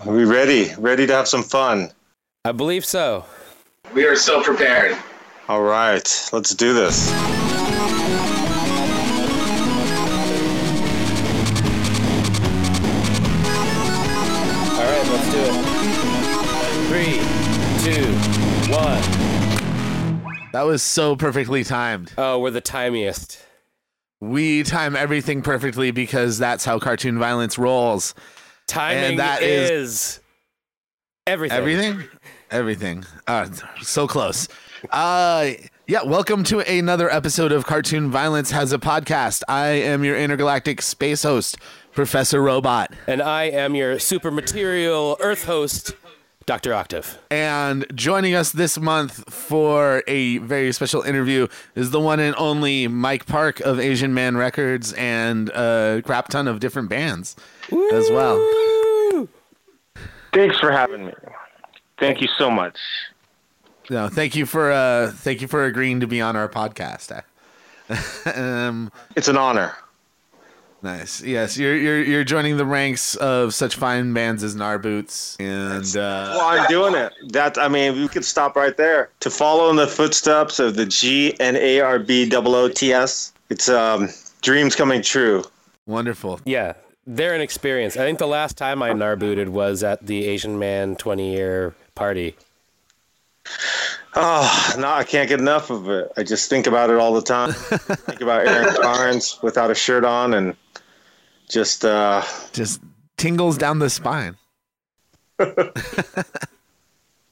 Are we ready? Ready to have some fun? I believe so. We are so prepared. All right, let's do this. All right, let's do it. Three, two, one. That was so perfectly timed. Oh, we're the timiest. We time everything perfectly because that's how cartoon violence rolls. Timing that is, is- everything. Everything? Everything. Uh, so close. Uh, yeah, welcome to another episode of Cartoon Violence Has a Podcast. I am your intergalactic space host, Professor Robot. And I am your super material Earth host, Dr. Octave. And joining us this month for a very special interview is the one and only Mike Park of Asian Man Records and a crap ton of different bands as well. Thanks for having me. Thank you so much. No, thank you for uh thank you for agreeing to be on our podcast. um It's an honor. Nice. Yes, you're you're you're joining the ranks of such fine bands as Narboots and uh Well, I'm doing it. That I mean, we could stop right there. To follow in the footsteps of the G N A R B O O T S. It's um dreams coming true. wonderful. Yeah, they're an experience. I think the last time I narbooted was at the Asian Man 20 year party. Oh, no, I can't get enough of it. I just think about it all the time. think about Aaron Carnes without a shirt on and just uh Just tingles down the spine.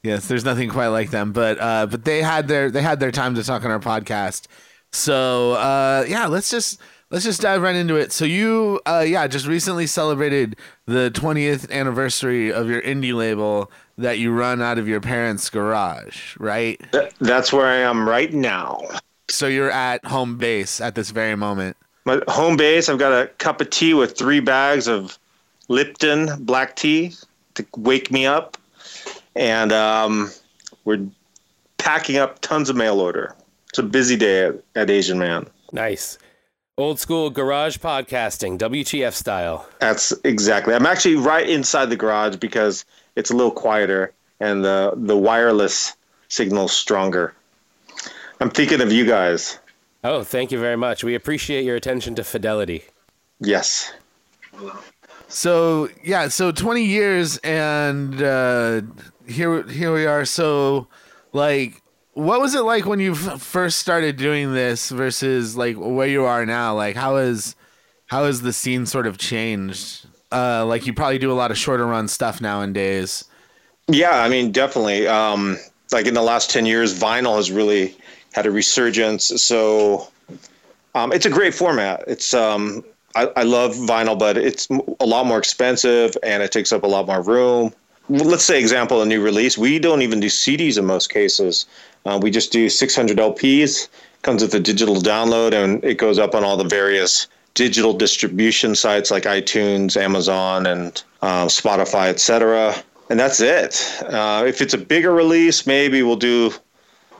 yes, there's nothing quite like them, but uh but they had their they had their time to talk on our podcast. So uh yeah, let's just let's just dive right into it. So you uh yeah, just recently celebrated the 20th anniversary of your indie label that you run out of your parents' garage, right? that's where I am right now. So you're at home base at this very moment. My home base, I've got a cup of tea with three bags of Lipton black tea to wake me up. And um, we're packing up tons of mail order. It's a busy day at, at Asian Man. Nice. Old school garage podcasting, WTF style. That's exactly. I'm actually right inside the garage because it's a little quieter and the, the wireless signal's stronger. I'm thinking of you guys. Oh, thank you very much. We appreciate your attention to fidelity. Yes. So yeah, so 20 years and uh here here we are. So like what was it like when you f- first started doing this versus like where you are now? Like how is how has the scene sort of changed? Uh like you probably do a lot of shorter run stuff nowadays. Yeah, I mean, definitely. Um, like in the last 10 years, vinyl has really had a resurgence. So um, it's a great format. It's um, I, I love vinyl, but it's a lot more expensive and it takes up a lot more room. Let's say, example, a new release. We don't even do CDs in most cases. Uh, we just do 600 LPs. Comes with a digital download, and it goes up on all the various digital distribution sites like iTunes, Amazon, and uh, Spotify, etc. And that's it. Uh, if it's a bigger release, maybe we'll do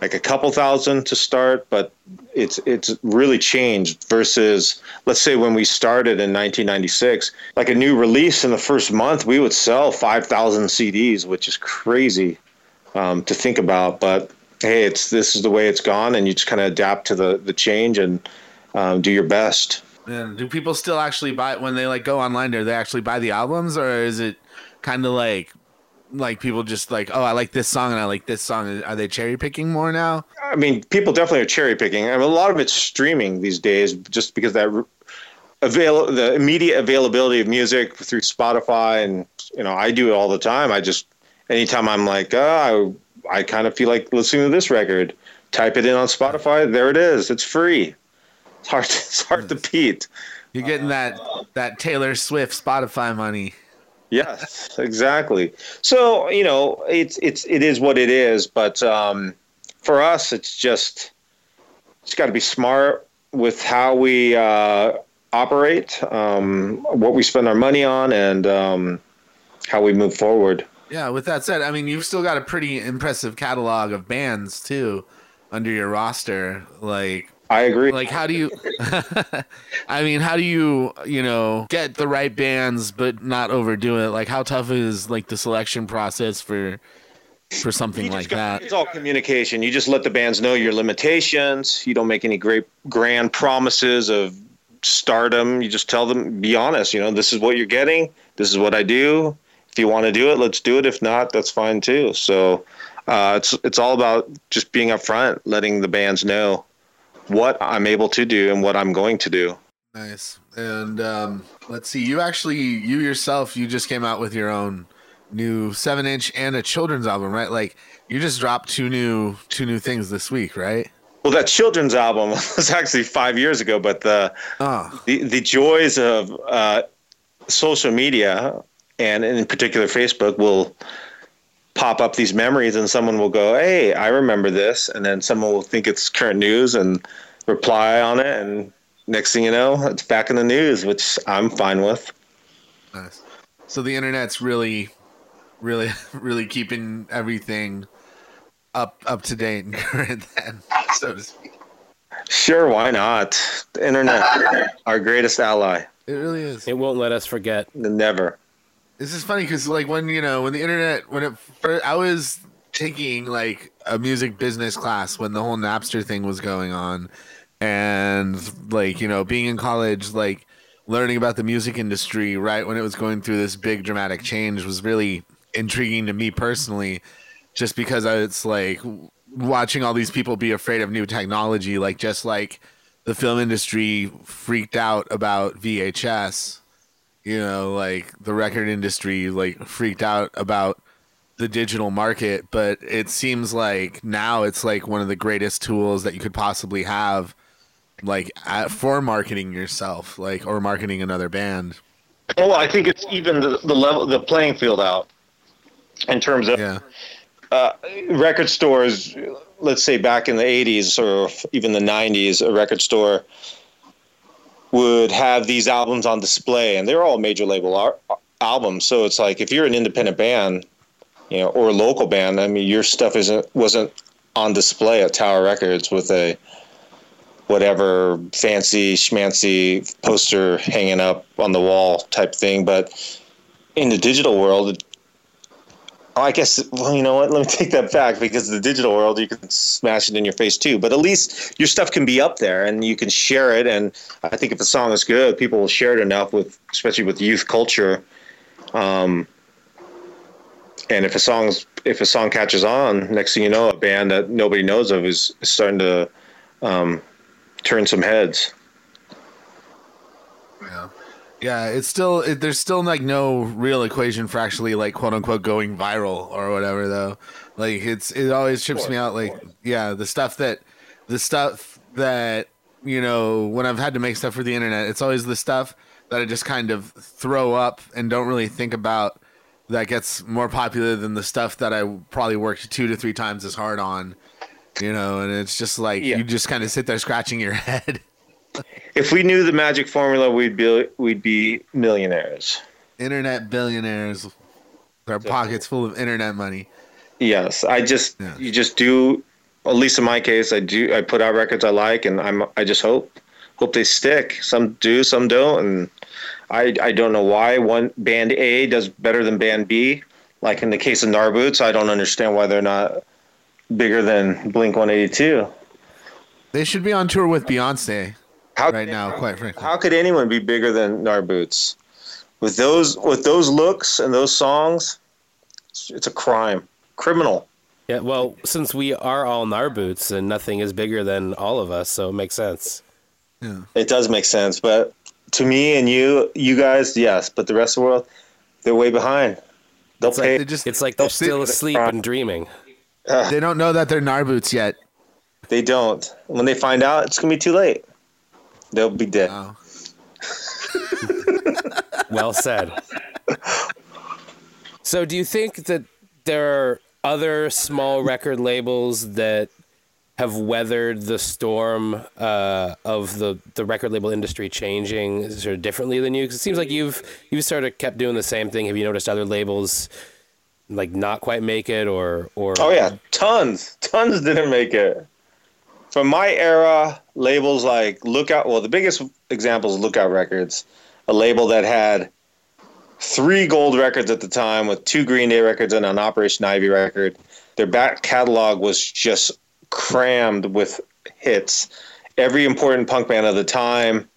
like a couple thousand to start, but it's it's really changed versus let's say when we started in 1996, like a new release in the first month, we would sell 5,000 CDs, which is crazy um, to think about. But hey, it's this is the way it's gone, and you just kind of adapt to the the change and um, do your best. And do people still actually buy when they like go online? Do they actually buy the albums, or is it kind of like like people just like, oh, I like this song and I like this song? Are they cherry picking more now? I mean, people definitely are cherry picking. I mean, a lot of it's streaming these days, just because that avail the immediate availability of music through Spotify, and you know, I do it all the time. I just anytime I'm like, oh, I, I kind of feel like listening to this record, type it in on Spotify. There it is. It's free. It's hard. To, it's hard to beat. You're getting that that Taylor Swift Spotify money. Yes, exactly. So you know, it's it's it is what it is. But um, for us, it's just it's got to be smart with how we uh, operate, um, what we spend our money on, and um, how we move forward. Yeah. With that said, I mean, you've still got a pretty impressive catalog of bands too under your roster. Like, I agree. Like, how do you? I mean, how do you, you know, get the right bands but not overdo it? Like, how tough is like the selection process for for something like go- that? It's all communication. You just let the bands know your limitations. You don't make any great grand promises of stardom. You just tell them, be honest. You know, this is what you're getting. This is what I do. If you want to do it, let's do it. If not, that's fine too. So uh, it's it's all about just being upfront, letting the bands know what I'm able to do and what I'm going to do. Nice. And um, let's see. You actually, you yourself, you just came out with your own new seven inch and a children's album, right? Like, you just dropped two new two new things this week, right? Well, that children's album was actually five years ago, but the Oh, the, the joys of uh, social media and in particular Facebook will pop up these memories and someone will go, Hey, I remember this. And then someone will think it's current news and reply on it. And next thing you know, it's back in the news, which I'm fine with. nice. So the internet's really, really, really keeping everything up up to date and current, then, so to speak. Sure. Why not? The internet, our greatest ally. It really is. It won't let us forget. Never. This is funny because like when you know when the internet when it first, I was taking like a music business class when the whole Napster thing was going on, and like you know being in college like learning about the music industry right when it was going through this big dramatic change was really intriguing to me personally, just because it's like watching all these people be afraid of new technology like just like the film industry freaked out about VHS you know like the record industry like freaked out about the digital market but it seems like now it's like one of the greatest tools that you could possibly have like at, for marketing yourself like or marketing another band. Well, I think it's even the, the level, the playing field out in terms of yeah. uh, record stores, let's say back in the 80s or even the 90s, a record store would have these albums on display, and they're all major label ar- albums. So it's like if you're an independent band, you know, or a local band, I mean, your stuff isn't wasn't on display at Tower Records with a whatever fancy schmancy poster hanging up on the wall type thing. But in the digital world, I guess. Well, you know what? Let me take that back because the digital world, you can smash it in your face too. But at least your stuff can be up there, and you can share it. And I think if a song is good, people will share it enough with, especially with youth culture. Um, and if a song's if a song catches on, next thing you know, a band that nobody knows of is, starting to um, turn some heads. Yeah it's still it, there's still like no real equation for actually like quote unquote going viral or whatever though like it's it always trips me out like yeah the stuff that the stuff that you know when i've had to make stuff for the internet it's always the stuff that i just kind of throw up and don't really think about that gets more popular than the stuff that i probably worked two to three times as hard on you know and it's just like Yeah. you just kind of sit there scratching your head If we knew the magic formula, we'd be we'd be millionaires. internet billionaires their pockets full of internet money Yes, I just Yeah. you just do. At least in my case, I do. I put out records I like, and I'm. I just hope hope they stick. Some do, some don't, and I I don't know why one band A does better than band B. Like in the case of Narboots, I don't understand why they're not bigger than Blink 182. they should be on tour with beyonce How right now quite frankly How could anyone be bigger than Narboots? With those with those looks and those songs, it's, it's a crime, criminal. Yeah, well, since we are all Narboots and nothing is bigger than all of us, so it makes sense. yeah It does make sense, but to me and you, you guys, yes, but the rest of the world, they're way behind. They'll It's pay. like, they just- it's like they're they'll still sit- asleep and dreaming. Uh. they don't know that they're narboots yet they don't. When they find out, it's gonna be too late. They'll be dead. wow Well said. so, do you think that there are other small record labels that have weathered the storm uh, of the, the record label industry changing sort of differently than you? Because it seems like you've you've sort of kept doing the same thing. Have you noticed other labels like not quite make it, or or Oh yeah, tons, tons didn't make it. From my era, labels like Lookout. Well, the biggest example is Lookout Records, a label that had three gold records at the time with two Green Day records and an Operation Ivy record. Their back catalog was just crammed with hits. Every important punk band of the time,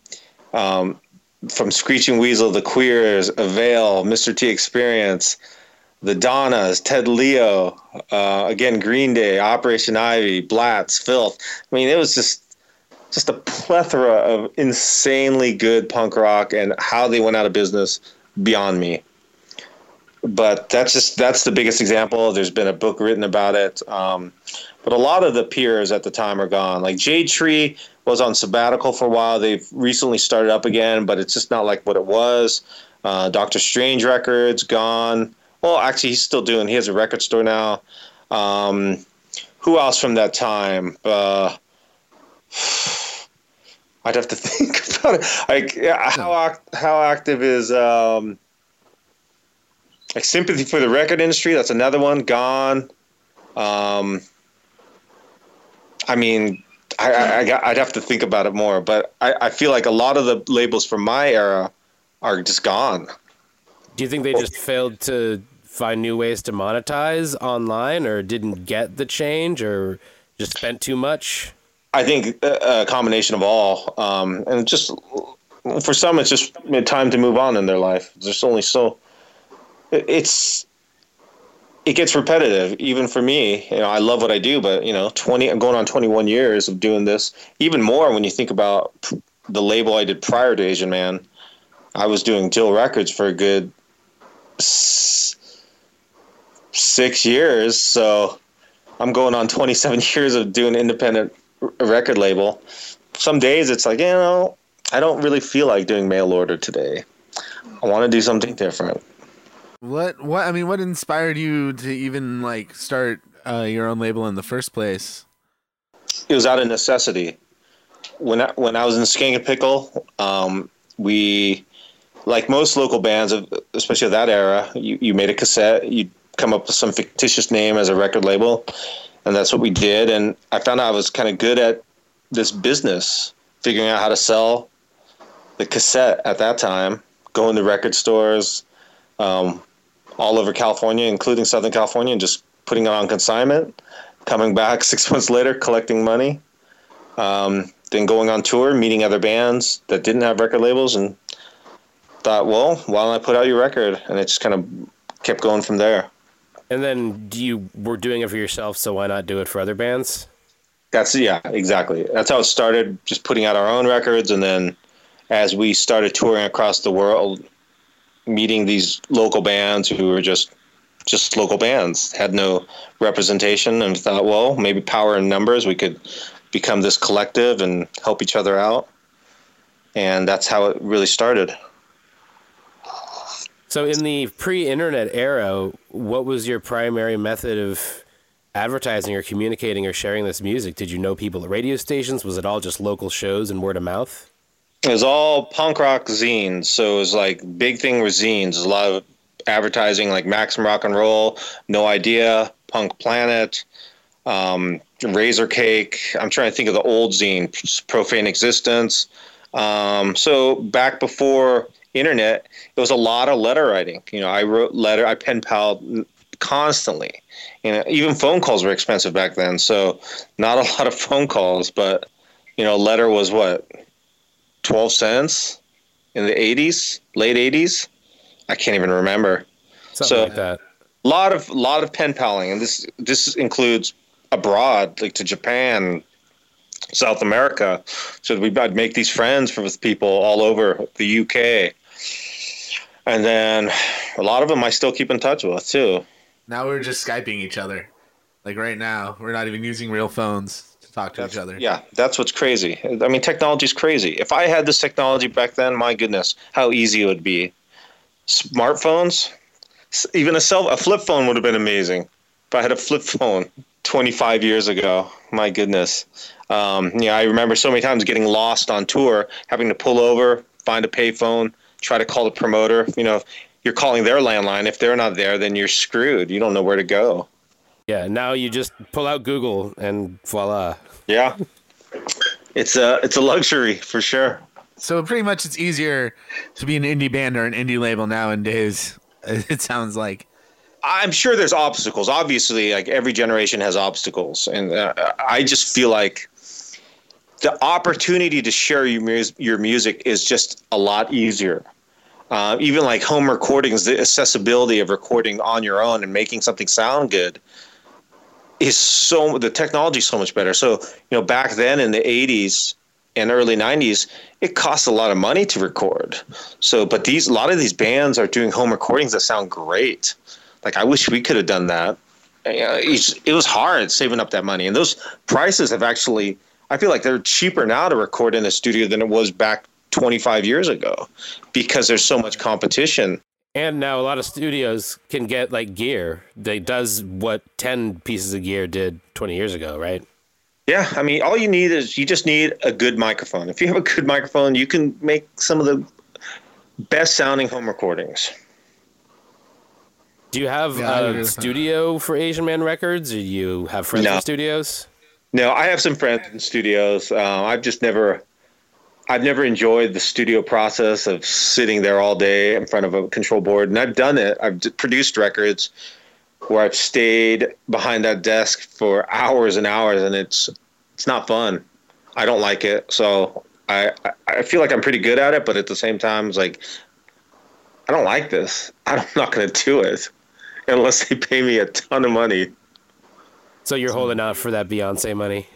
um, from Screeching Weasel, The Queers, Avail, Mr. T Experience, The Donnas, Ted Leo, uh, again Green Day, Operation Ivy, Blatz, Filth. I mean, it was just just a plethora of insanely good punk rock, and how they went out of business beyond me. But that's just that's the biggest example. There's been a book written about it. Um, but a lot of the peers at the time are gone. Like Jade Tree was on sabbatical for a while. They've recently started up again, but it's just not like what it was. Uh, Doctor Strange Records gone. Well, actually, he's still doing. He has a record store now. Um, who else from that time? Uh, I'd have to think about it. Like, yeah, how how active is um, like sympathy for the record industry? That's another one gone. Um, I mean, I, I, would have to think about it more, but I, I feel like a lot of the labels from my era are just gone. Do you think they just failed to find new ways to monetize online, or didn't get the change, or just spent too much? I think a combination of all, um, and just for some, it's just time to move on in their life. There's only so it's it gets repetitive even for me you know i love what i do but you know 20 i'm going on 21 years of doing this even more when you think about the label i did prior to asian man i was doing dill records for a good six years so i'm going on 27 years of doing independent record label some days it's like you know i don't really feel like doing mail order today i want to do something different what what I mean, what inspired you to even like start uh, your own label in the first place? It was out of necessity. When I, when I was in Skankin' Pickle, um, we like most local bands, of, especially of that era, you, you made a cassette, you come up with some fictitious name as a record label, and that's what we did. And I found out I was kind of good at this business, figuring out how to sell the cassette at that time, going to record stores, um, all over California, including Southern California, and just putting it on consignment. Coming back six months later, collecting money. Um, then going on tour, meeting other bands that didn't have record labels, and thought, well, why don't I put out your record? And it just kind of kept going from there. And then you were doing it for yourself, so why not do it for other bands? That's yeah, exactly. That's how it started. Just putting out our own records, and then as we started touring across the world, meeting these local bands who were just just local bands had no representation and thought well maybe power in numbers we could become this collective and help each other out and that's how it really started so in the pre-internet era what was your primary method of advertising or communicating or sharing this music did you know people at radio stations was it all just local shows and word of mouth it was all punk rock zines. So it was like big thing with zines. A lot of advertising like Maximum Rock and Roll, No Idea, Punk Planet, um, Razorcake. I'm trying to think of the old zine, Profane Existence. Um, so back before internet, it was a lot of letter writing. You know, I wrote letter, I pen pal constantly. You know, even phone calls were expensive back then, so not a lot of phone calls. But you know, letter was what 12 cents in the 80s, late 80s. I can't even remember. Something so, like that. A lot of lot of pen paling, and this this includes abroad, like to Japan, South America. So we would make these friends with people all over the UK, and then a lot of them I still keep in touch with too. Now we're just skyping each other, like right now. We're not even using real phones to talk to that's, each other. Yeah, that's what's crazy. I mean, technology's crazy. If I had this technology back then, my goodness, how easy it would be. Smartphones, even a cell, a flip phone would have been amazing. If I had a flip phone 25 years ago, my goodness. Um, yeah, I remember so many times getting lost on tour, having to pull over, find a payphone, try to call the promoter. You know, you're calling their landline. If they're not there, then you're screwed. You don't know where to go. Yeah, now you just pull out Google and voila. Yeah, it's a it's a luxury for sure. So pretty much it's easier to be an indie band or an indie label nowadays. It sounds like. I'm sure there's obstacles. Obviously, like every generation has obstacles, and uh, I just feel like the opportunity to share your your music is just a lot easier. Uh, even like home recordings, the accessibility of recording on your own and making something sound good is so the technology is so much better. So you know, back then in the '80s and early '90s, it cost a lot of money to record. So, but these a lot of these bands are doing home recordings that sound great. Like I wish we could have done that. It was hard saving up that money, and those prices have actually. I feel like they're cheaper now to record in a studio than it was back 25 years ago, because there's so much competition. And now a lot of studios can get like gear that does what 10 pieces of gear did 20 years ago, right? Yeah, I mean, all you need is you just need a good microphone. If you have a good microphone, you can make some of the best sounding home recordings. Do you have Yeah, a studio for Asian Man Records or you have friends No. in studios? No, I have some friends in studios. Uh, I've just never, I've never enjoyed the studio process of sitting there all day in front of a control board. And I've done it. I've produced records where I've stayed behind that desk for hours and hours, and it's it's not fun. I don't like it. So I I- I feel like I'm pretty good at it, but at the same time, it's like I don't like this. I'm not going to do it unless they pay me a ton of money. So you're holding out for that Beyonce money?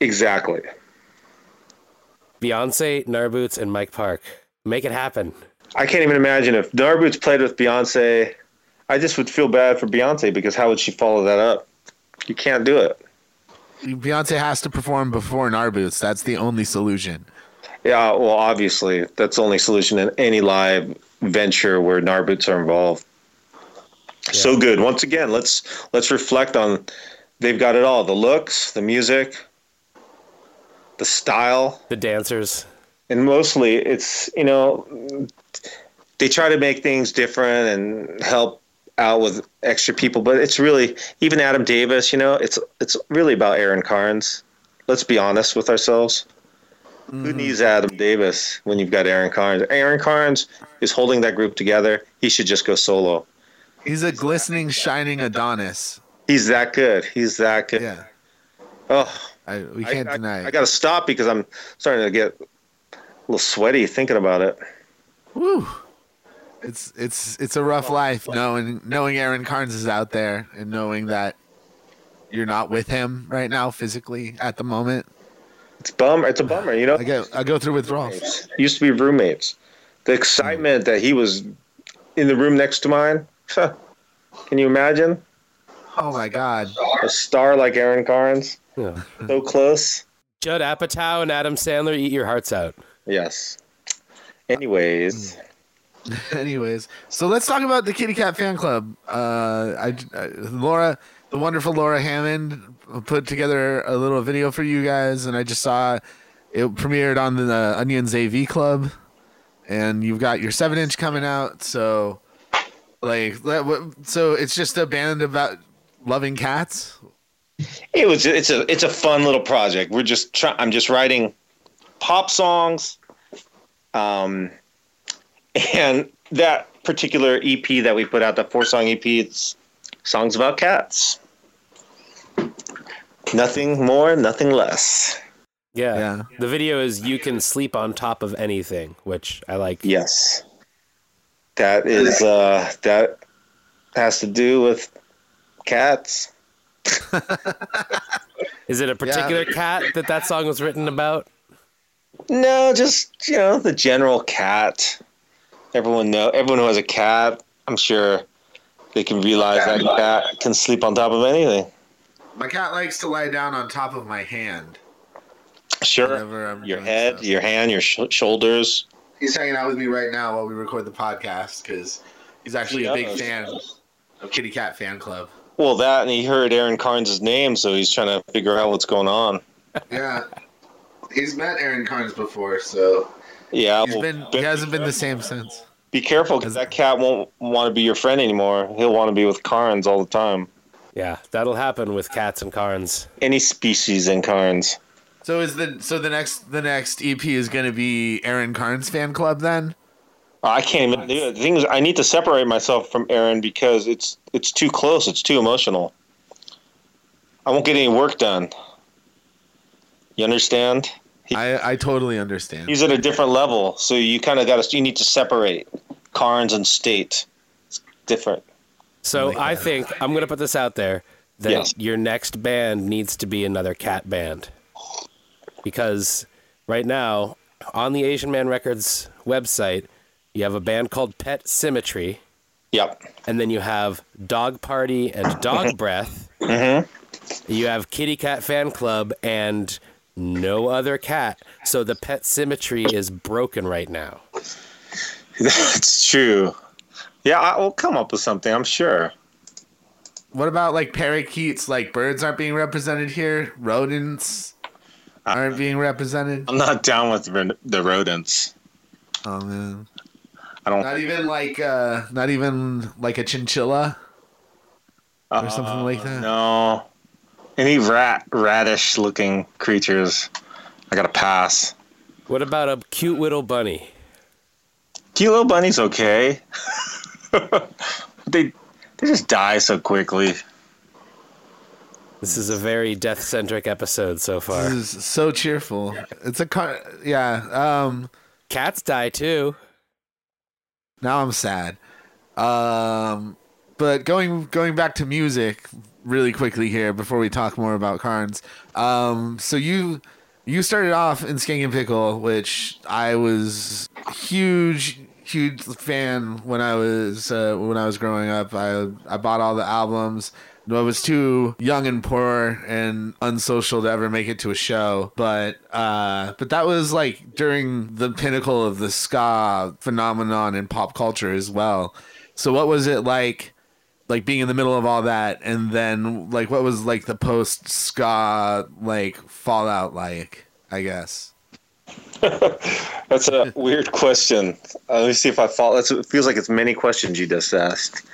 Exactly. Beyonce, Narboots, and Mike Park. Make it happen. I can't even imagine if Narboots played with Beyonce. I just would feel bad for Beyonce because how would she follow that up? You can't do it. Beyonce has to perform before Narboots. That's the only solution. Yeah, well, obviously that's the only solution in any live venture where Narboots are involved. So good. Once again, let's let's reflect on. They've got it all: the looks, the music, the style, The dancers. and mostly it's you know they try to make things different and help out with extra people but it's really even adam davis you know it's it's really about aaron carnes. Let's be honest with ourselves. Who mm. needs adam davis when you've got aaron carnes? Aaron carnes is holding that group together. He should just go solo. He's a glistening, shining Adonis. He's that good he's that good Yeah, oh I, we can't I, deny. I, it. I gotta stop because i'm starting to get a little sweaty thinking about it Woo. It's it's it's a rough life knowing knowing Aaron Carnes is out there and knowing that you're not with him right now physically at the moment. it's bummer it's a bummer you know I get I go through withdrawals. used to be roommates. The excitement that he was in the room next to mine. Can you imagine Oh my god. a star like Aaron Carnes Yeah. so close? Judd Apatow and Adam Sandler eat your hearts out. Yes. Anyways, Anyways, so let's talk about the Kitty Cat fan club. Uh, I, I Laura, the wonderful Laura Hammond, put together a little video for you guys, and I just saw it premiered on the Onions AV Club, and you've got your seven inch coming out. So, like, so it's just a band about loving cats. it was it's a it's a fun little project. We're just trying. I'm just writing pop songs, um, and that particular EP that we put out, the four song EP, it's songs about cats. Nothing more, nothing less. Yeah. Yeah. The video is you can sleep on top of anything, which I like. Yes. That is uh that has to do with cats. Is it a particular cat that that song was written about? No, just you know, the general cat. Everyone know everyone who has a cat, I'm sure they can realize that cat can sleep on top of anything. My cat likes to lie down on top of my hand. Sure. I'm Your head, stuff. your hand, your sh- shoulders. He's hanging out with me right now while we record the podcast because he's actually a big fan of Kitty Cat Fan Club. Well, that and he heard Aaron Carnes' name, so he's trying to figure out what's going on. Yeah, he's met Aaron Carnes before, so Yeah, he's well, been he hasn't been the same since. be careful because that cat won't want to be your friend anymore. He'll want to be with Carnes all the time. Yeah, that'll happen with cats and Carnes. Any species in Carnes. So is the so the next the next EP is going to be Aaron Carnes fan club then? Oh, I can't even do it. The thing is, I need to separate myself from Aaron because it's it's too close. It's too emotional. I won't get any work done. You understand? I I totally understand. He's at a different level, so you kind of got to. You need to separate Carnes and State. It's different. So like I think I'm going to put this out there that Yes. your next band needs to be another cat band. Because right now, on the Asian Man Records website, you have a band called Pet Symmetry, Yep. and then you have Dog Party and Dog Breath. Mm-hmm. You have Kitty Cat Fan Club and no other cat. So the Pet Symmetry is broken right now. That's true. Yeah, I will come up with something. I'm sure. What about like parakeets? Like birds aren't being represented here. Rodents aren't being represented. I'm not down with the- the rodents. Oh man. I don't. Not even like uh not even like a chinchilla or something like that. No. Any rat, radish looking creatures, I gotta pass. What about a cute little bunny? Cute little bunny's okay. they they just die so quickly. This is a very death centric episode so far. This is so cheerful. It's a car yeah, um Cats die too. Now I'm sad. Um but going going back to music really quickly here before we talk more about Carnes. Um so you you started off in Skankin' Pickle, which I was huge huge fan when I was uh, when I was growing up. I I bought all the albums. I was too young and poor and unsocial to ever make it to a show, but uh, but that was like during the pinnacle of the ska phenomenon in pop culture as well. So what was it like, like being in the middle of all that, and then like what was like the post ska like fallout like? I guess. That's a weird question. Uh, let me see if I. That's, it feels like it's many questions you just asked.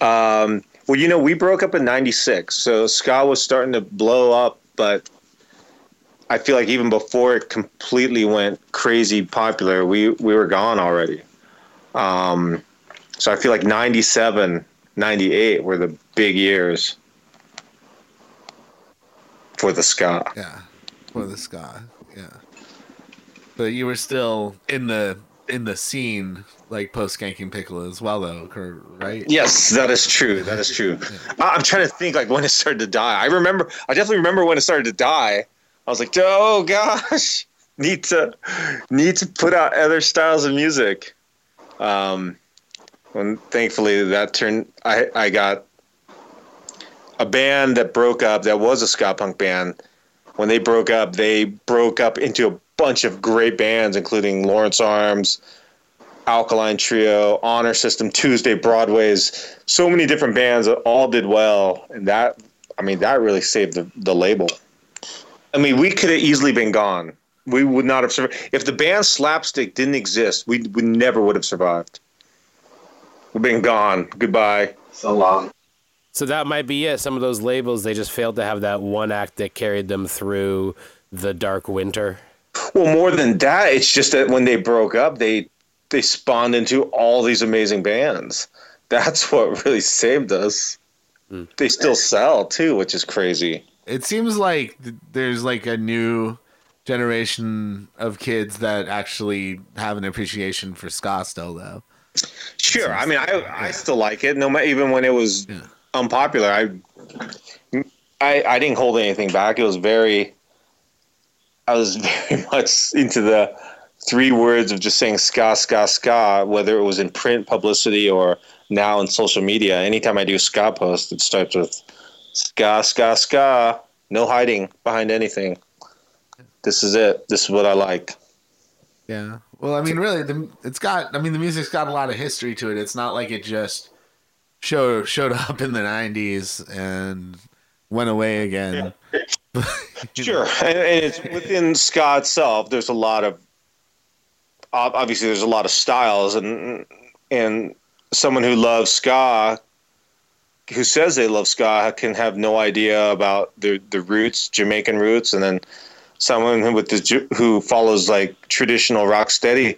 Um, well, you know, we broke up in '96, so ska was starting to blow up, but I feel like even before it completely went crazy popular, we we were gone already. Um, so I feel like '97, '98 were the big years for the ska. Yeah, for the ska. Yeah, but you were still in the in the scene like post Skankin' Pickle as well, though, right? Yes, that is true. That is true. I- I'm trying to think like when it started to die. I remember. I definitely remember when it started to die. I was like, oh gosh, need to need to put out other styles of music. Um, when thankfully that turned, I I got a band that broke up. That was a ska punk band. When they broke up, they broke up into a bunch of great bands, including Lawrence Arms, Alkaline Trio, Honor System, Tuesday Broadways, so many different bands that all did well, and that I mean that really saved the, the label. I mean, we could have easily been gone. We would not have survived if the band Slapstick didn't exist. We we never would have survived. We've been gone. Goodbye. So long. So that might be it. Some of those labels, they just failed to have that one act that carried them through the dark winter. Well, more than that, it's just that when they broke up, they they spawned into all these amazing bands. That's what really saved us. Hmm. They still sell too, which is crazy. It seems like there's like a new generation of kids that actually have an appreciation for ska still, though. Sure. I mean, I I still like it. No matter even when it was Yeah. unpopular, I, I I didn't hold anything back. It was very. I was very much into the three words of just saying ska ska ska, whether it was in print publicity or now in social media. Anytime I do ska post, it starts with ska ska ska. No hiding behind anything. This is it. This is what I like. Yeah. Well, I mean, really, the, it's got. I mean, the music's got a lot of history to it. It's not like it just showed showed up in the '90s and went away again. Sure, and, and it's within ska itself. There's a lot of obviously there's a lot of styles, and and someone who loves ska, who says they love ska, can have no idea about the the roots, Jamaican roots, and then someone with the who follows like traditional rock steady,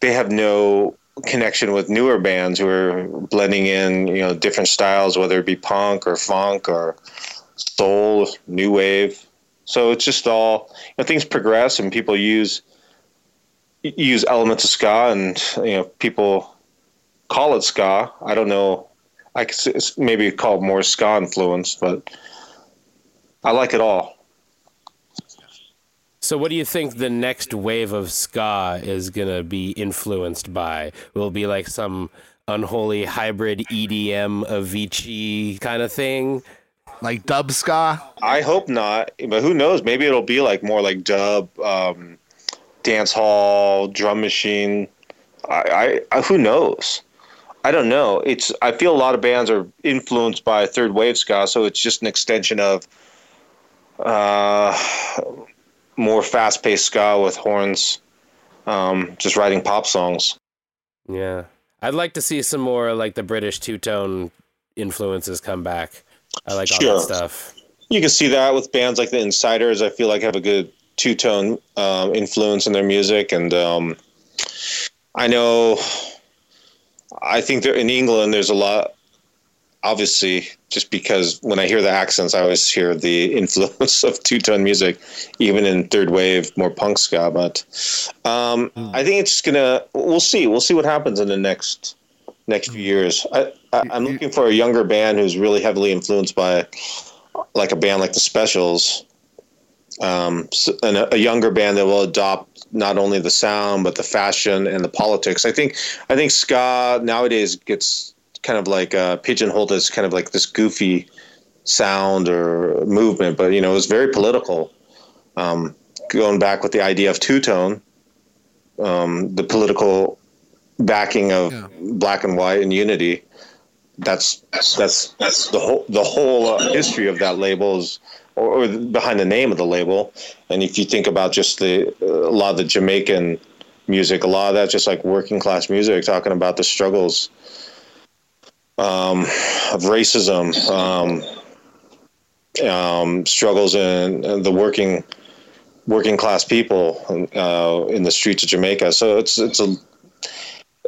they have no connection with newer bands who are blending in, you know, different styles, whether it be punk or funk or soul, new wave. So it's just all you know, things progress and people use use elements of ska and you know people call it ska. I don't know. I could maybe call it more ska influence, but I like it all. So, what do you think the next wave of ska is going to be influenced by? Will it be like some unholy hybrid EDM Avicii kind of thing? Like dub ska? I hope not, but who knows? Maybe it'll be like more like dub, um, dance hall, drum machine. I, I, who knows? I don't know. It's I feel a lot of bands are influenced by third wave ska, so it's just an extension of uh, more fast paced ska with horns, um, just writing pop songs. Yeah, I'd like to see some more like the British two tone influences come back. I like sure. all that stuff. You can see that with bands like the Insiders. I feel like have a good two tone um, influence in their music, and um, I know. I think in England, there's a lot. Obviously, just because when I hear the accents, I always hear the influence of two tone music, even in third wave, more punk ska. But um, mm. I think it's gonna. We'll see. We'll see what happens in the next next few years. I, I, am looking for a younger band who's really heavily influenced by, like a band like the Specials, um, and a, a, younger band that will adopt not only the sound but the fashion and the politics. I think I think ska nowadays gets kind of like uh, pigeonholed as kind of like this goofy sound or movement, but you know it was very political. Um, going back with the idea of two tone, um, the political backing of yeah. black and white and unity. That's that's that's the whole the whole uh, history of that label is, or, or, behind the name of the label. And if you think about just the uh, a lot of the Jamaican music, a lot of that just like working class music, talking about the struggles um, of racism, um, um, struggles in, in, the working working class people uh, in the streets of Jamaica. So it's it's a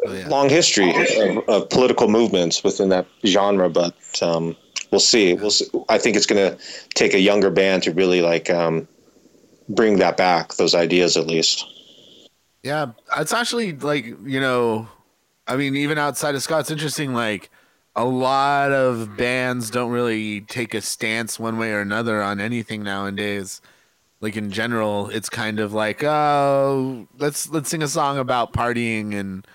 oh, yeah. long history of, of, political movements within that genre, but um, we'll see. We'll see. I think it's going to take a younger band to really like um, bring that back, those ideas at least. Yeah, it's actually like you know, I mean, even outside of ska, it's interesting. Like a lot of bands don't really take a stance one way or another on anything nowadays. Like in general, it's kind of like, oh, let's let's sing a song about partying and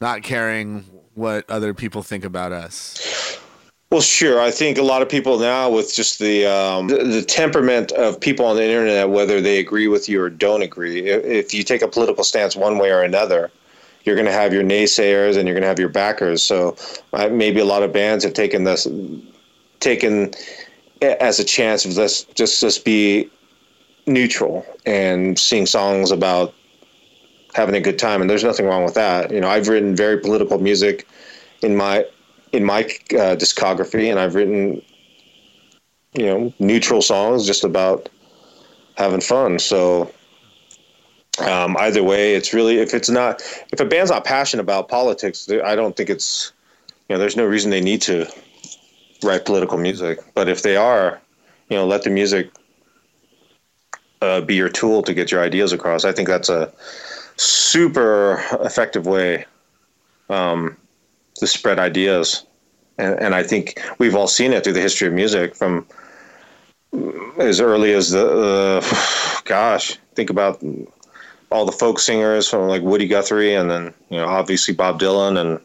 not caring what other people think about us? Well, sure. I think a lot of people now, with just the, um, the, the temperament of people on the internet, whether they agree with you or don't agree, if, if you take a political stance one way or another, you're going to have your naysayers and you're going to have your backers. So uh, maybe a lot of bands have taken this, taken as a chance of this just just be neutral and sing songs about having a good time, and there's nothing wrong with that. You know, I've written very political music in my in my uh, discography, and I've written you know neutral songs just about having fun. So um, either way, it's really if it's not if a band's not passionate about politics, I don't think it's you know there's no reason they need to write political music. But if they are, you know, let the music uh, be your tool to get your ideas across. I think that's a super effective way um, to spread ideas. And, and, I think we've all seen it through the history of music from as early as the, uh, gosh, think about all the folk singers from like Woody Guthrie and then, you know, obviously Bob Dylan and,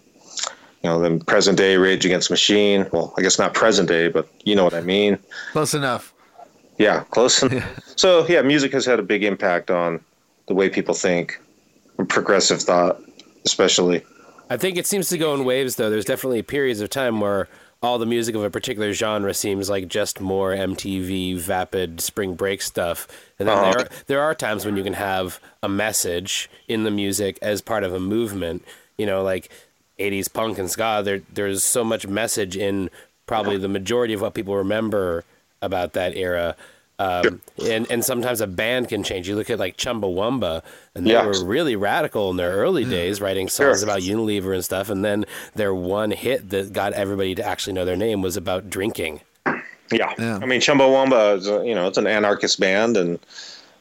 you know, then present day Rage Against Machine. Well, I guess not present day, but you know what I mean. Close enough. Yeah, close. enough. so yeah, music has had a big impact on the way people think progressive thought, especially. I think it seems to go in waves, though. There's definitely periods of time where all the music of a particular genre seems like just more MTV, vapid, spring break stuff. And then uh-huh. there, are, there are times when you can have a message in the music as part of a movement. You know, like 80s punk and ska, there, there's so much message in probably the majority of what people remember about that era. Um, and and sometimes a band can change. You look at like Chumbawamba, and they Yeah. were really radical in their early days, writing songs Sure. about Unilever and stuff. And then their one hit that got everybody to actually know their name was about drinking. Yeah. Yeah. I mean, Chumbawamba is, a, you know, it's an anarchist band and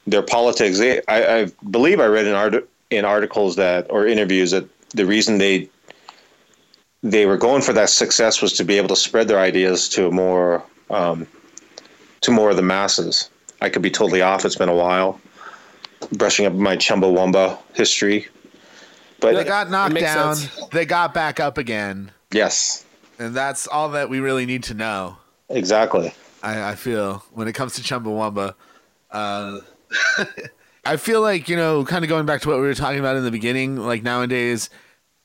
their politics. They, I, I believe I read in art, in articles that, or interviews that the reason they, they were going for that success was to be able to spread their ideas to a more, um, to more of the masses. I could be totally off. It's been a while. Brushing up my Chumbawamba history. But They got knocked down. sense. They got back up again, yes, and that's all that we really need to know. exactly. I, I feel when it comes to Chumbawamba. Uh, I feel like you know, kind of going back to what we were talking about in the beginning. Like nowadays,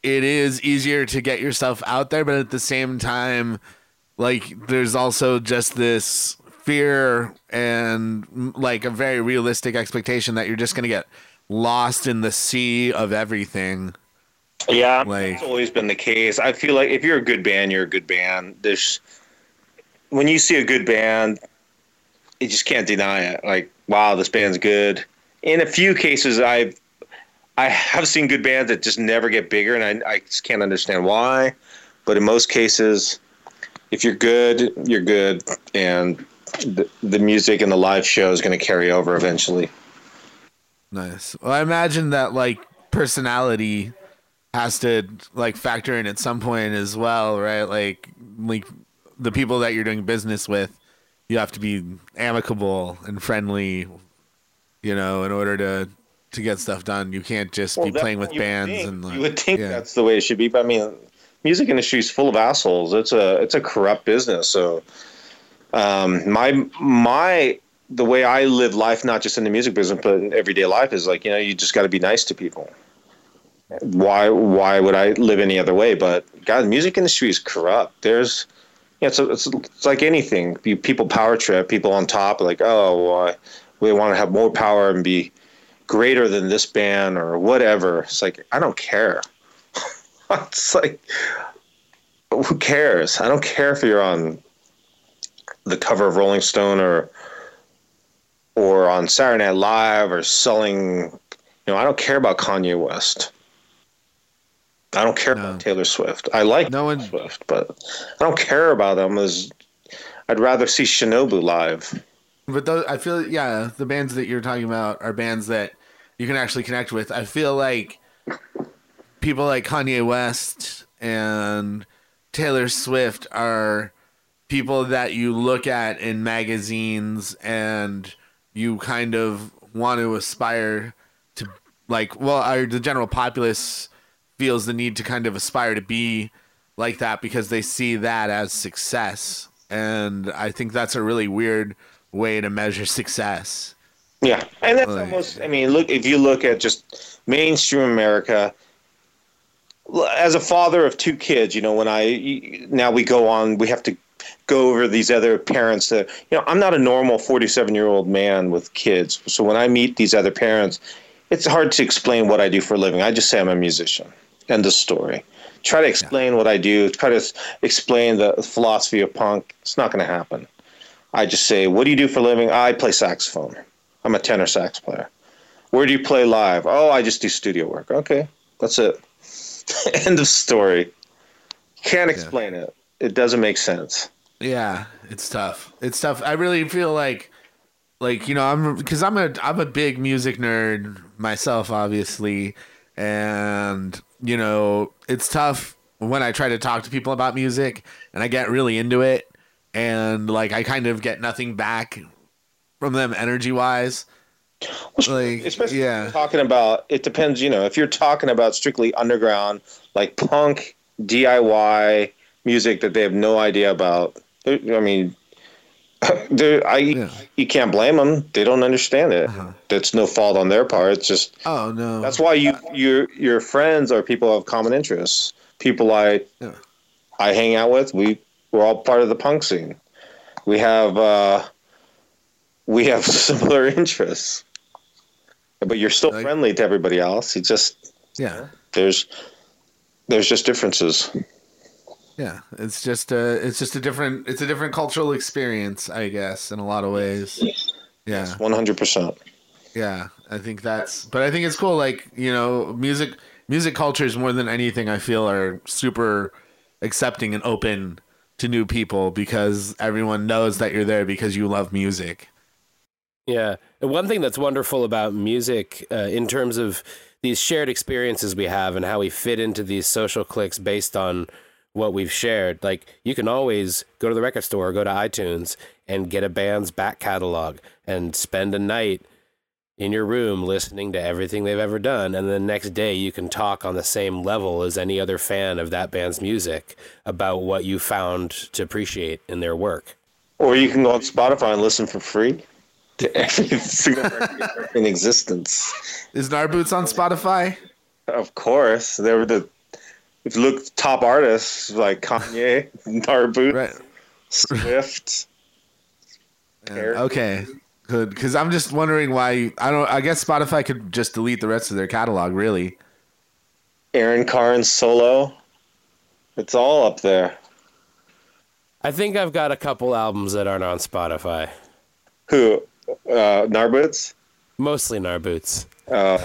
it is easier to get yourself out there, but at the same time, like there's also just this fear and mm, like a very realistic expectation that you're just gonna get lost in the sea of everything. Yeah, Like- it's always been the case. I feel like if you're a good band, you're a good band. There's when you see a good band, you just can't deny it. Like, wow, this band's good. In a few cases, I've I have seen good bands that just never get bigger, and I, I just can't understand why. But in most cases, if you're good, you're good, and the, the music and the live show is going to carry over eventually. Nice. Well, I imagine that like personality has to like factor in at some point as well, right? Like like the people that you're doing business with, you have to be amicable and friendly, you know, in order to to get stuff done. You can't just be playing with bands think- and like, you would think yeah. that's the way it should be. But I mean, music industry is full of assholes. It's a it's a corrupt business. So, um, my my the way I live life, not just in the music business, but in everyday life, is like you know you just got to be nice to people. Why why would I live any other way? But God, the music industry is corrupt. There's yeah, it's, it's, it's like anything. You, people power trip, people on top, like, oh, well, we want to have more power and be greater than this band or whatever. It's like, I don't care. it's like, who cares? I don't care if you're on the cover of Rolling Stone or or on Saturday Night Live or selling. You know, I don't care about Kanye West. I don't care No. about Taylor Swift. I like No one- Taylor Swift, but I don't care about them as I'd rather see Shinobu live. But those, I feel, yeah, the bands that you're talking about are bands that you can actually connect with. I feel like people like Kanye West and Taylor Swift are people that you look at in magazines and you kind of want to aspire to, like, well, the general populace feels the need to kind of aspire to be like that because they see that as success. And I think that's a really weird way to measure success. Yeah, and that's Like- almost. I mean, look if you look at just mainstream America. As a father of two kids, you know, when I now we go on, we have to go over these other parents that you know. I'm not a normal 47 year old man with kids, so when I meet these other parents, it's hard to explain what I do for a living. I just say I'm a musician. End of story. Try to explain what I do. Try to explain the philosophy of punk. It's not going to happen. I just say, "What do you do for a living?" I play saxophone. I'm a tenor sax player. Where do you play live? Oh, I just do studio work. Okay, that's it. End of story. Can't explain it. It doesn't make sense. Yeah, it's tough. It's tough. I really feel like, like you know, I'm because I'm a I'm a big music nerd myself, obviously, and you know, it's tough when I try to talk to people about music and I get really into it, and like I kind of get nothing back from them energy wise. Like, Especially yeah, talking about it depends, you know, if you're talking about strictly underground, like punk, DIY music that they have no idea about. I mean, there I Yeah. you can't blame them. They don't understand it. Uh-huh. That's no fault on their part. It's just Oh no, That's why you your your friends are people of common interests. People I Yeah. I hang out with. We we're all part of the punk scene. We have uh, we have similar interests, but you're still Like- friendly to everybody else. It's just yeah. there's there's just differences. Yeah, it's just a it's just a different it's a different cultural experience, I guess, in a lot of ways. Yeah. One hundred percent. Yeah, I think that's. But I think it's cool. Like you know, music music cultures more than anything. I feel are super accepting and open to new people because everyone knows that you're there because you love music. Yeah. And one thing that's wonderful about music uh, in terms of these shared experiences we have and how we fit into these social cliques based on what we've shared. Like you can always go to the record store, or go to iTunes and get a band's back catalog and spend a night in your room listening to everything they've ever done and the next day you can talk on the same level as any other fan of that band's music about what you found to appreciate in their work. Or you can go on Spotify and listen for free to every single record in existence. Is Narboots on Spotify? Of course, they were the. If you look top artists like Kanye, Narboot, Right. Swift. Yeah, Okay. Good. Because I'm just wondering why. I don't. I guess Spotify could just delete the rest of their catalog. Really. Aaron Carnes solo. It's all up there. I think I've got a couple albums that aren't on Spotify. Who? Uh, Narboots? Mostly Narboots. Uh,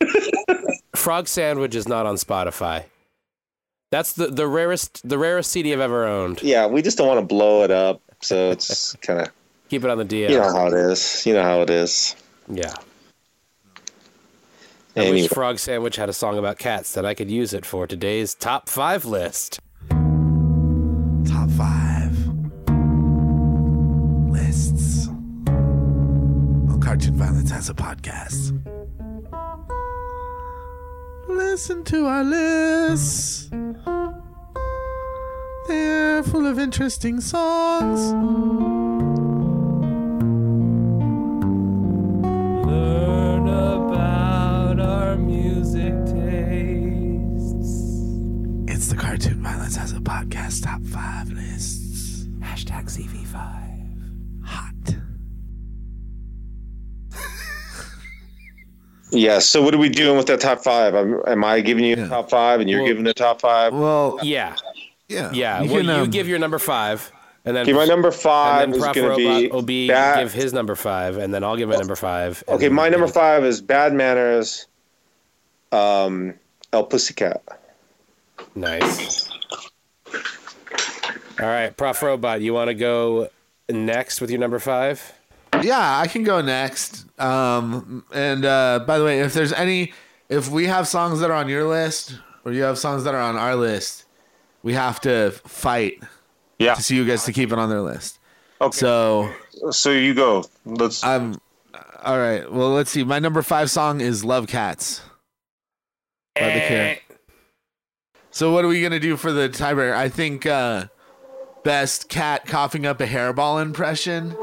Frog Sandwich is not on Spotify. That's the, the rarest the rarest CD I've ever owned. yeah, we just don't want to blow it up. So it's kind of, Keep it on the DL. you know how it is. You know how it is. Yeah. I Anyway. wish Frog Sandwich had a song about cats that I could use it for today's top five list. Top five lists. Well, Cartoon Violence has a podcast. Listen to our lists. They're full of interesting songs. Learn about our music tastes. It's the Cartoon Violence has a podcast top five lists. Hashtag CV5. Yeah. So what are we doing with that top five? Am, am I giving you Yeah. a top five and you're Well- giving the top five? Well, Yeah. yeah. Yeah. You well, can, you um, give your number five, and then Okay, my number five is going to be, will be bad. give his number five, and then I'll give my number five. okay, my number give- five is Bad Manners. Um, El Pussycat. Nice. All right, Prof Robot, you want to go next with your number five? Yeah, I can go next. Um, and uh, by the way, if there's any, if we have songs that are on your list or you have songs that are on our list, we have to fight Yeah. to see who gets to keep it on their list. Okay. So So you go. Let's. I'm all right. Well, let's see. My number five song is "Love Cats." By the Cure. So what are we gonna do for the tiebreaker? I think uh, best cat coughing up a hairball impression,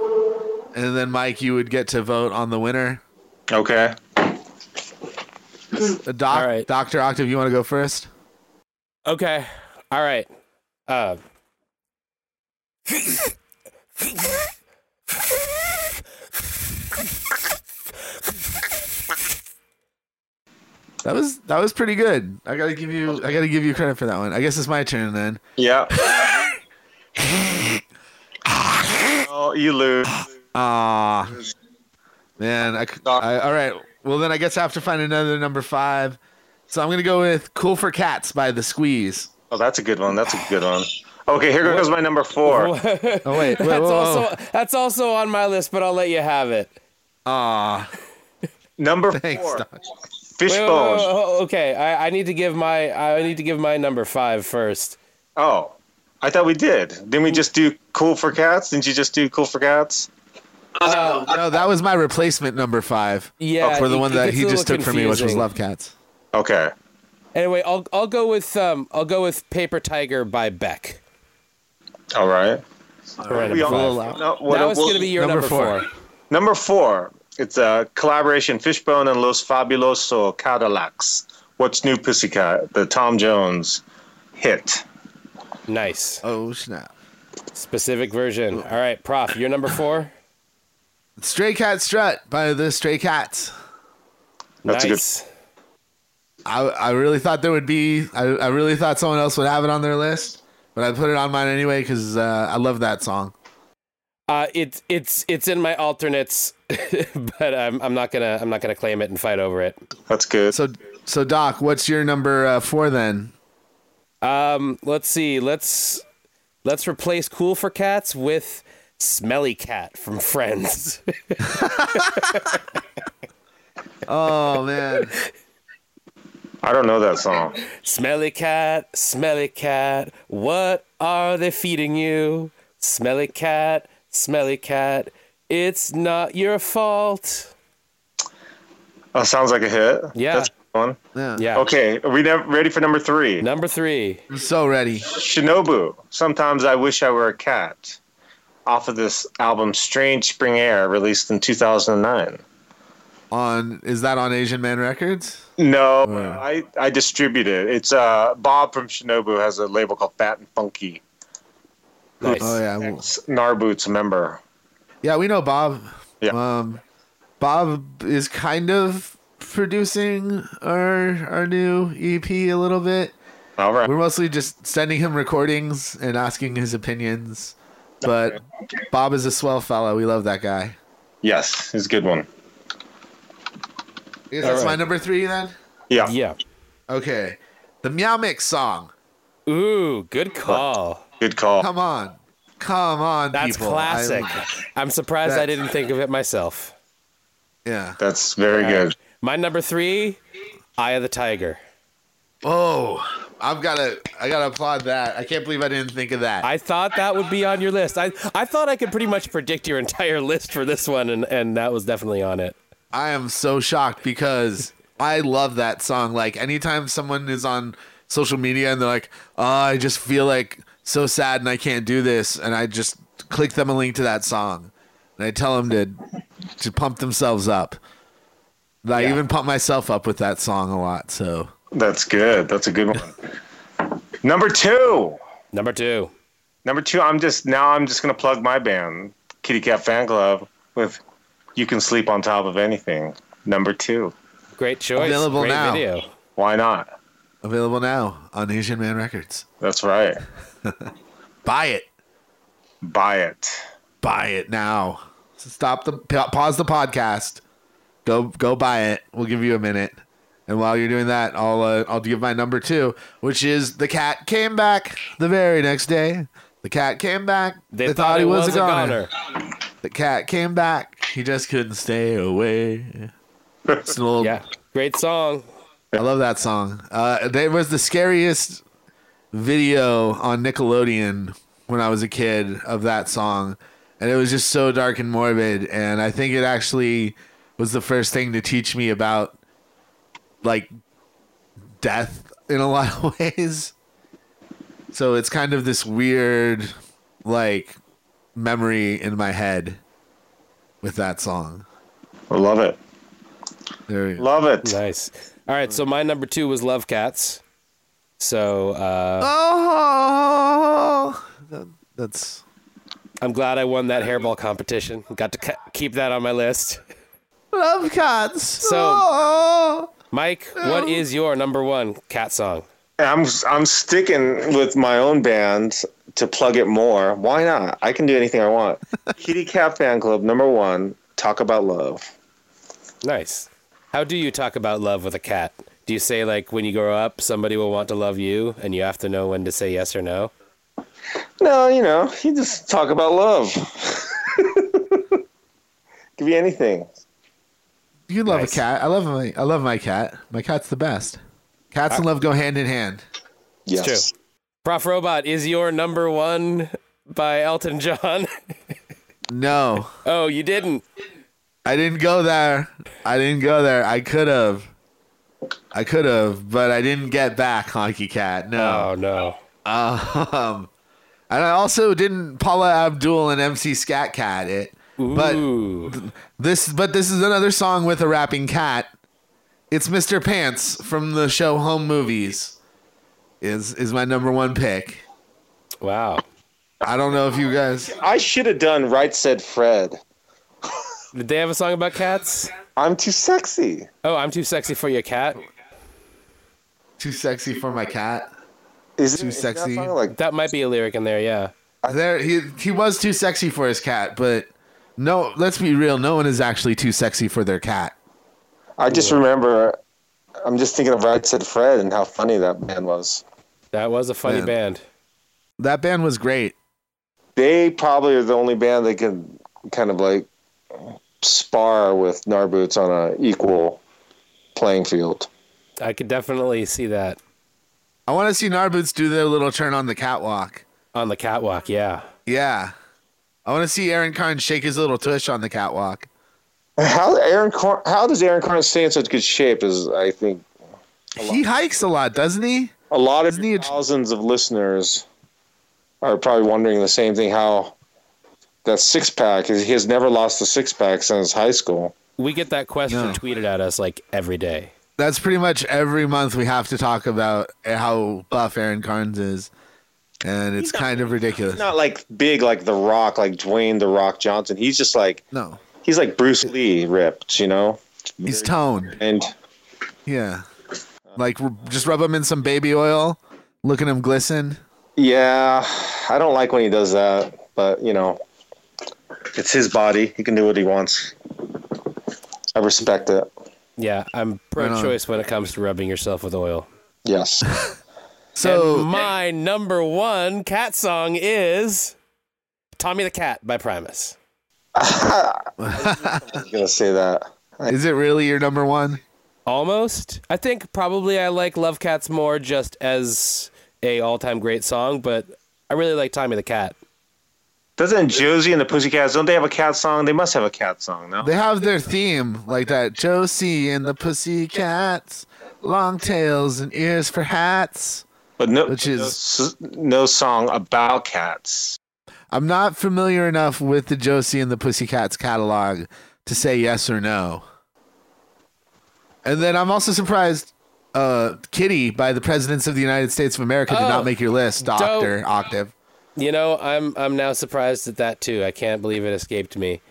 and then Mike, you would get to vote on the winner. okay. Uh, Doc, All right. Doctor Octave, you want to go first? Okay. All right. Uh, That was that was pretty good. I gotta give you I gotta give you credit for that one. I guess it's my turn then. Yeah. oh, you lose. Ah, man. I, c- I- all right. Well, then I guess I have to find another number five. So I'm gonna go with "Cool for Cats" by The Squeeze. Oh, that's a good one. That's a good one. Okay, here goes my number four. Oh wait, wait, that's whoa, whoa. also that's also on my list, but I'll let you have it. Ah, Number thanks, four. Doc. Wait, wait, Fishbone. wait, wait, okay, I, I need to give my I need to give my number five first. Oh, I thought we did. Didn't we just do cool for cats? Didn't you just do cool for cats? No, that was my replacement number five. Yeah, for the it- one that he just little took from me, which was "Love Cats." Okay. Anyway, I'll I'll go with um I'll go with Paper Tiger by Beck. All right. All right. We all- five. no, what- That was what- going to be your number number, four. four. Number four. It's a collaboration Fishbone and Los Fabulosos Cadillacs. What's New Pussycat? The Tom Jones hit. Nice. Oh snap! Specific version. All right, Prof, your number four. "Stray Cat Strut" by the Stray Cats. That's a good- nice. I I really thought there would be. I I really thought someone else would have it on their list, but I put it on mine anyway because uh, I love that song. Uh, it's it's it's in my alternates, but I'm I'm not gonna I'm not gonna claim it and fight over it. That's good. So, so Doc, what's your number uh, four then? Um, let's see. Let's let's replace Cool for Cats with Smelly Cat from Friends. Oh man, I don't know that song. smelly cat, smelly cat, what are they feeding you? Smelly cat, smelly cat, it's not your fault. Oh, sounds like a hit. Yeah. That's fun. yeah. Yeah. Okay, are we ne- ready for number three? Number three. I'm so ready. Shinobu. Sometimes I wish I were a cat. Off of this album, Strange Spring Air, released in 2009. On is that on Asian Man Records? No, Yeah. I, I distribute it. It's uh, Bob from Shinobu has a label called Fat and Funky. Nice. Oh yeah, well, It's Narboot's member. yeah. We know Bob. Yeah. Um, Bob is kind of producing our our new EP a little bit. All right. We're mostly just sending him recordings and asking his opinions. But Bob is a swell fellow. We love that guy. Yes, he's a good one. Is that's right. my number three then? Yeah. Yeah. Okay. The Meow Mix song. Ooh, good call. Good call. Come on. Come on, That's people. classic. I- I'm surprised I didn't think of it myself. yeah. That's very good. My number three, Eye of the Tiger. Oh, I've got to I got to applaud that. I can't believe I didn't think of that. I thought that would be on your list. I, I thought I could pretty much predict your entire list for this one, and, and that was definitely on it. I am so shocked because I love that song. Like anytime someone is on social media and they're like, "Oh, I just feel like so sad and I can't do this," and I just click them a link to that song, and I tell them to to pump themselves up. I Yeah. even pump myself up with that song a lot. So That's good. That's a good one. number two. Number two. Number two. I'm just now. I'm just gonna plug my band, Kitty Cat Fan Club, with "You Can Sleep on Top of Anything." Number two. Great choice. Available Great now. video. Why not? available now on Asian Man Records. That's right. Buy it. Buy it. Buy it now. Stop the pause the podcast. Go go buy it. We'll give you a minute. And while you're doing that, I'll uh, I'll give my number two, which is the cat came back the very next day. The cat came back. They, thought, he was, a goner. The cat came back. He just couldn't stay away. It's an old, Yeah. Great song. I love that song. Uh, there was the scariest video on Nickelodeon when I was a kid of that song, and it was just so dark and morbid. And I think it actually was the first thing to teach me about like death in a lot of ways. So it's kind of this weird, like, memory in my head with that song. I love it. There you. Love it. Nice. All right. So my number two was Love Cats. So uh, Oh, that- that's I'm glad I won that hairball competition. Got to ca- keep that on my list. love cats. So- Oh. Mike, what is your number one cat song? I'm I'm sticking with my own band to plug it more. Why not? I can do anything I want. Kitty Cat Fan Club number one. Talk about love. Nice. How do you talk about love with a cat? Do you say like when you grow up, somebody will want to love you, and you have to know when to say yes or no? No, you know, you just talk about love. Could be anything. You love Nice. a cat. I love my I love my cat. My cat's the best. Cats and love go hand in hand. Yes. true. Prof Robot is your number one by Elton John. No, oh, you didn't. I didn't go there. I didn't go there. I could have. I could have, but I didn't get back, Honky Cat. No. Oh no. Um, and I also didn't Paula Abdul and MC Scat Cat it. But this, but this is another song with a rapping cat. It's Mr. Pants from the show Home Movies. Is is my number one pick. wow. I don't know if you guys. I should have done Right Said Fred. Did they have a song about cats? I'm too sexy. Oh, I'm too sexy for your cat. Too sexy for my cat. Is it, Too it- is that sexy. Like That might be a lyric in there. Yeah. There, he he was too sexy for his cat, but no, let's be real. No one is actually too sexy for their cat. I just remember, I'm just thinking of Right Said Fred and how funny that band was. That was a funny Man. band. That band was great. They probably are the only band that can kind of like spar with Narboots on an equal playing field. I could definitely see that I want to see Narboots do their little turn on the catwalk. on the catwalk. Yeah. Yeah, I want to see Aaron Carnes shake his little tush on the catwalk. How Aaron Car- how does Aaron Carnes stay in such good shape? Is I think He hikes a lot, doesn't he? a lot of a- thousands of listeners are probably wondering the same thing. How that six pack he has never lost a six pack since high school. We get that question No. tweeted at us like every day. That's pretty much every month we have to talk about how buff Aaron Carnes is, and it's not- kind of ridiculous. Not like big like The Rock, like Dwayne The Rock Johnson. He's just like No, he's like Bruce Lee ripped, you know. he's toned. And Yeah, like just rub him in some baby oil, look at him glisten. yeah, I don't like when he does that, but you know, it's his body. He can do what he wants. I respect it. Yeah, I'm pro-choice when it comes to rubbing yourself with oil. Yes. So and my number one cat song is Tommy the Cat by Primus. I was gonna say that. is it really your number one? Almost. I think probably I like Love Cats more just as a all-time great song, but I really like Tommy the Cat. Doesn't Josie and the Pussycats don't they have a cat song? They must have a cat song, no? They have their theme like that. Josie and the Pussycats, long tails and ears for hats. But no, Which is- s- no song about cats. I'm not familiar enough with the Josie and the Pussycats catalog to say yes or no. And then I'm also surprised uh, Kitty by the Presidents of the United States of America did Oh, not make your list, Doctor dope. Octave. You know, I'm I'm now surprised at that too. I can't believe it escaped me.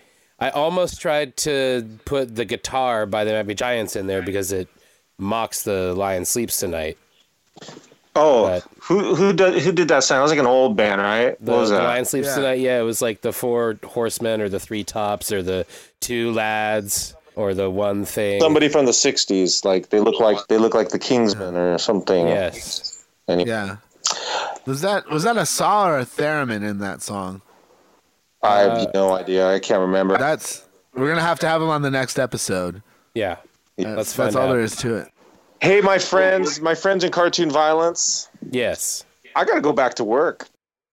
I almost tried to put the guitar by They Might Be Giants in there because it mocks the Lion Sleeps Tonight. Oh, But- who who did who did that song? It was like an old band, right? The, what was the that? Lion Sleeps Yeah. Tonight. Yeah, it was like the four horsemen or the three tops or the two lads or the one thing. Somebody from the '60s. Like they look like they look like the Kingsmen or something. Yes. Any- Yeah. Was that was that a saw or a theremin in that song? I have Uh, no idea. I can't remember. That's we're gonna have to have him on the next episode. Yeah. Yeah. Let's That's find all out. there is to it. Hey, my friends, my friends in cartoon violence. Yes. I gotta go back to work.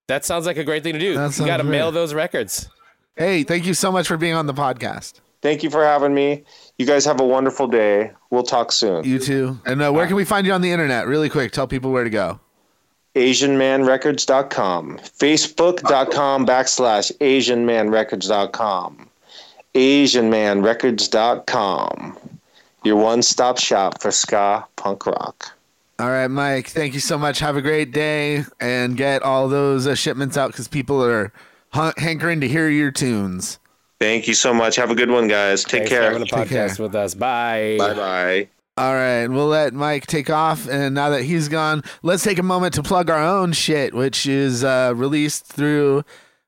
That sounds like a great thing to do. That You got to mail those records. Hey, thank you so much for being on the podcast. Thank you for having me. You guys have a wonderful day. We'll talk soon. You too. And uh, where can we find you on the internet? Really quick, tell people where to go. AsianManRecords.com, Facebook.com backslash AsianManRecords.com, AsianManRecords.com, your one stop shop for ska punk rock. All right, Mike. Thank you so much. Have a great day and get all those uh, shipments out because people are hun- hankering to hear your tunes. Thank you so much. Have a good one, guys. Take Thanks for care. having a Take podcast care. with us. Bye. Bye bye. All right, we'll let Mike take off. And now that he's gone, let's take a moment to plug our own shit, which is uh, released through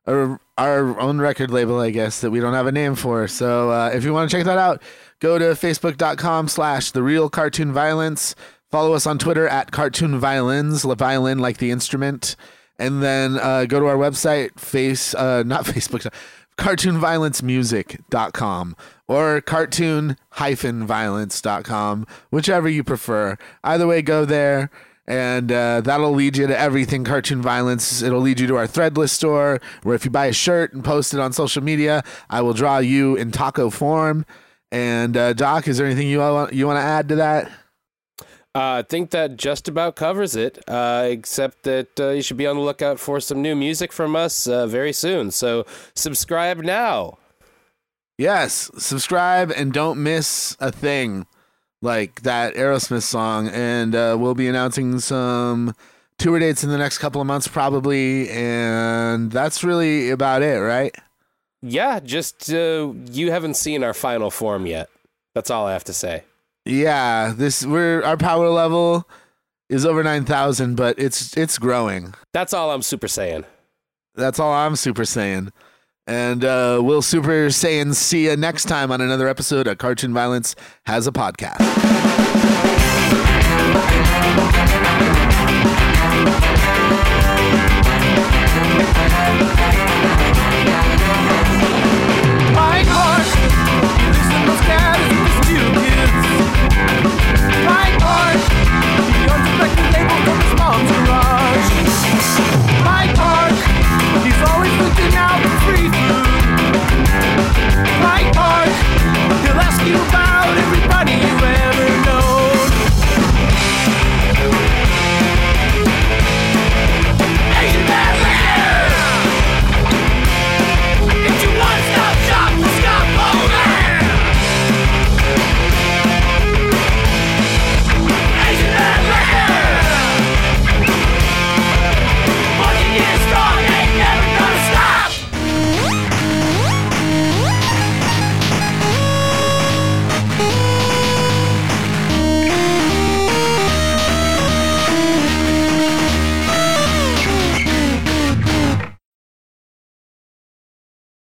our, our own record label, I guess, that we don't have a name for. So uh, if you want to check that out, go to facebook.com slash the real cartoon violence. Follow us on Twitter at cartoon violins, violin like the instrument. And then uh, go to our website, face, uh, not Facebook, cartoonviolencemusic.com or cartoon-violence.com, whichever you prefer. Either way, go there. And uh, that'll lead you to everything cartoon violence. It'll lead you to our threadless store, where if you buy a shirt and post it on social media, I will draw you in taco form. And uh, Doc, is there anything you want you want to add to that? Uh, I think that just about covers it, uh, except that uh, you should be on the lookout for some new music from us uh, very soon. So subscribe now. Yes, subscribe and don't miss a thing like that Aerosmith song. And uh, we'll be announcing some tour dates in the next couple of months, probably. And that's really about it, right? Yeah, just uh, you haven't seen our final form yet. That's all I have to say. Yeah, this we're our power level is over nine thousand, but it's it's growing. That's all I'm super saying. That's all I'm Super saying. And uh, we'll Super Saiyan see you next time on another episode of Cartoon Violence Has a Podcast.